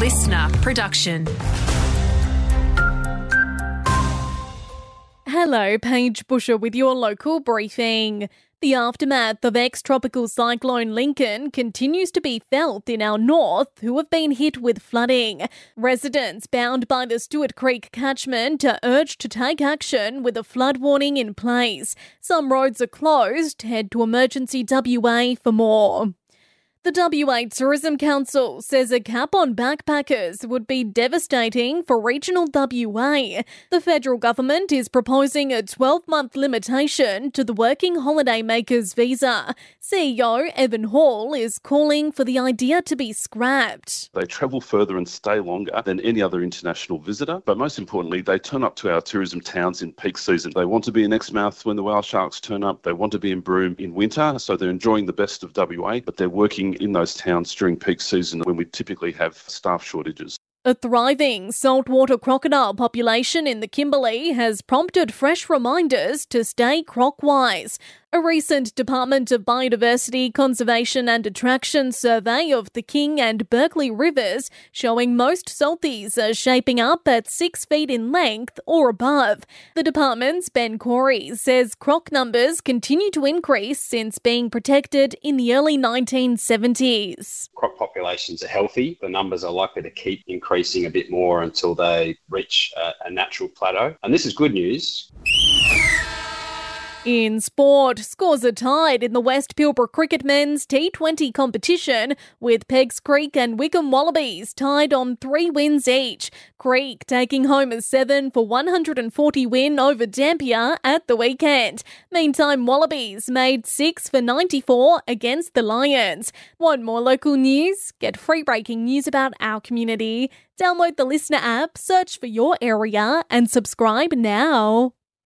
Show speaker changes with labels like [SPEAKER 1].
[SPEAKER 1] listener production.
[SPEAKER 2] Hello, Paige Busher with your local briefing. The aftermath of ex tropical cyclone Lincoln continues to be felt in our north, who have been hit with flooding. Residents bound by the Sturt Creek catchment are urged to take action with a flood warning in place. Some roads are closed. Head to Emergency WA for more. The WA Tourism Council says a cap on backpackers would be devastating for regional WA. The federal government is proposing a 12 month limitation to the working holidaymakers visa. CEO Evan Hall is calling for the idea to be scrapped.
[SPEAKER 3] They travel further and stay longer than any other international visitor, but most importantly, they turn up to our tourism towns in peak season. They want to be in Exmouth when the whale sharks turn up, they want to be in Broome in winter, so they're enjoying the best of WA, but they're working in those towns during peak season when we typically have staff shortages.
[SPEAKER 2] A thriving saltwater crocodile population in the Kimberley has prompted fresh reminders to stay crocwise. A recent Department of Biodiversity, Conservation and Attraction survey of the King and Berkeley rivers showing most salties are shaping up at six feet in length or above. The department's Ben Corey says croc numbers continue to increase since being protected in the early 1970s.
[SPEAKER 4] Croc populations are healthy. The numbers are likely to keep increasing a bit more until they reach a, a natural plateau. And this is good news.
[SPEAKER 2] In sport, scores are tied in the West Pilbara Cricket Men's T20 competition, with Peggs Creek and Wickham Wallabies tied on three wins each. Creek taking home a 7 for 140 win over Dampier at the weekend. Meantime, Wallabies made 6 for 94 against the Lions. Want more local news? Get free breaking news about our community. Download the Listener app, search for your area, and subscribe now.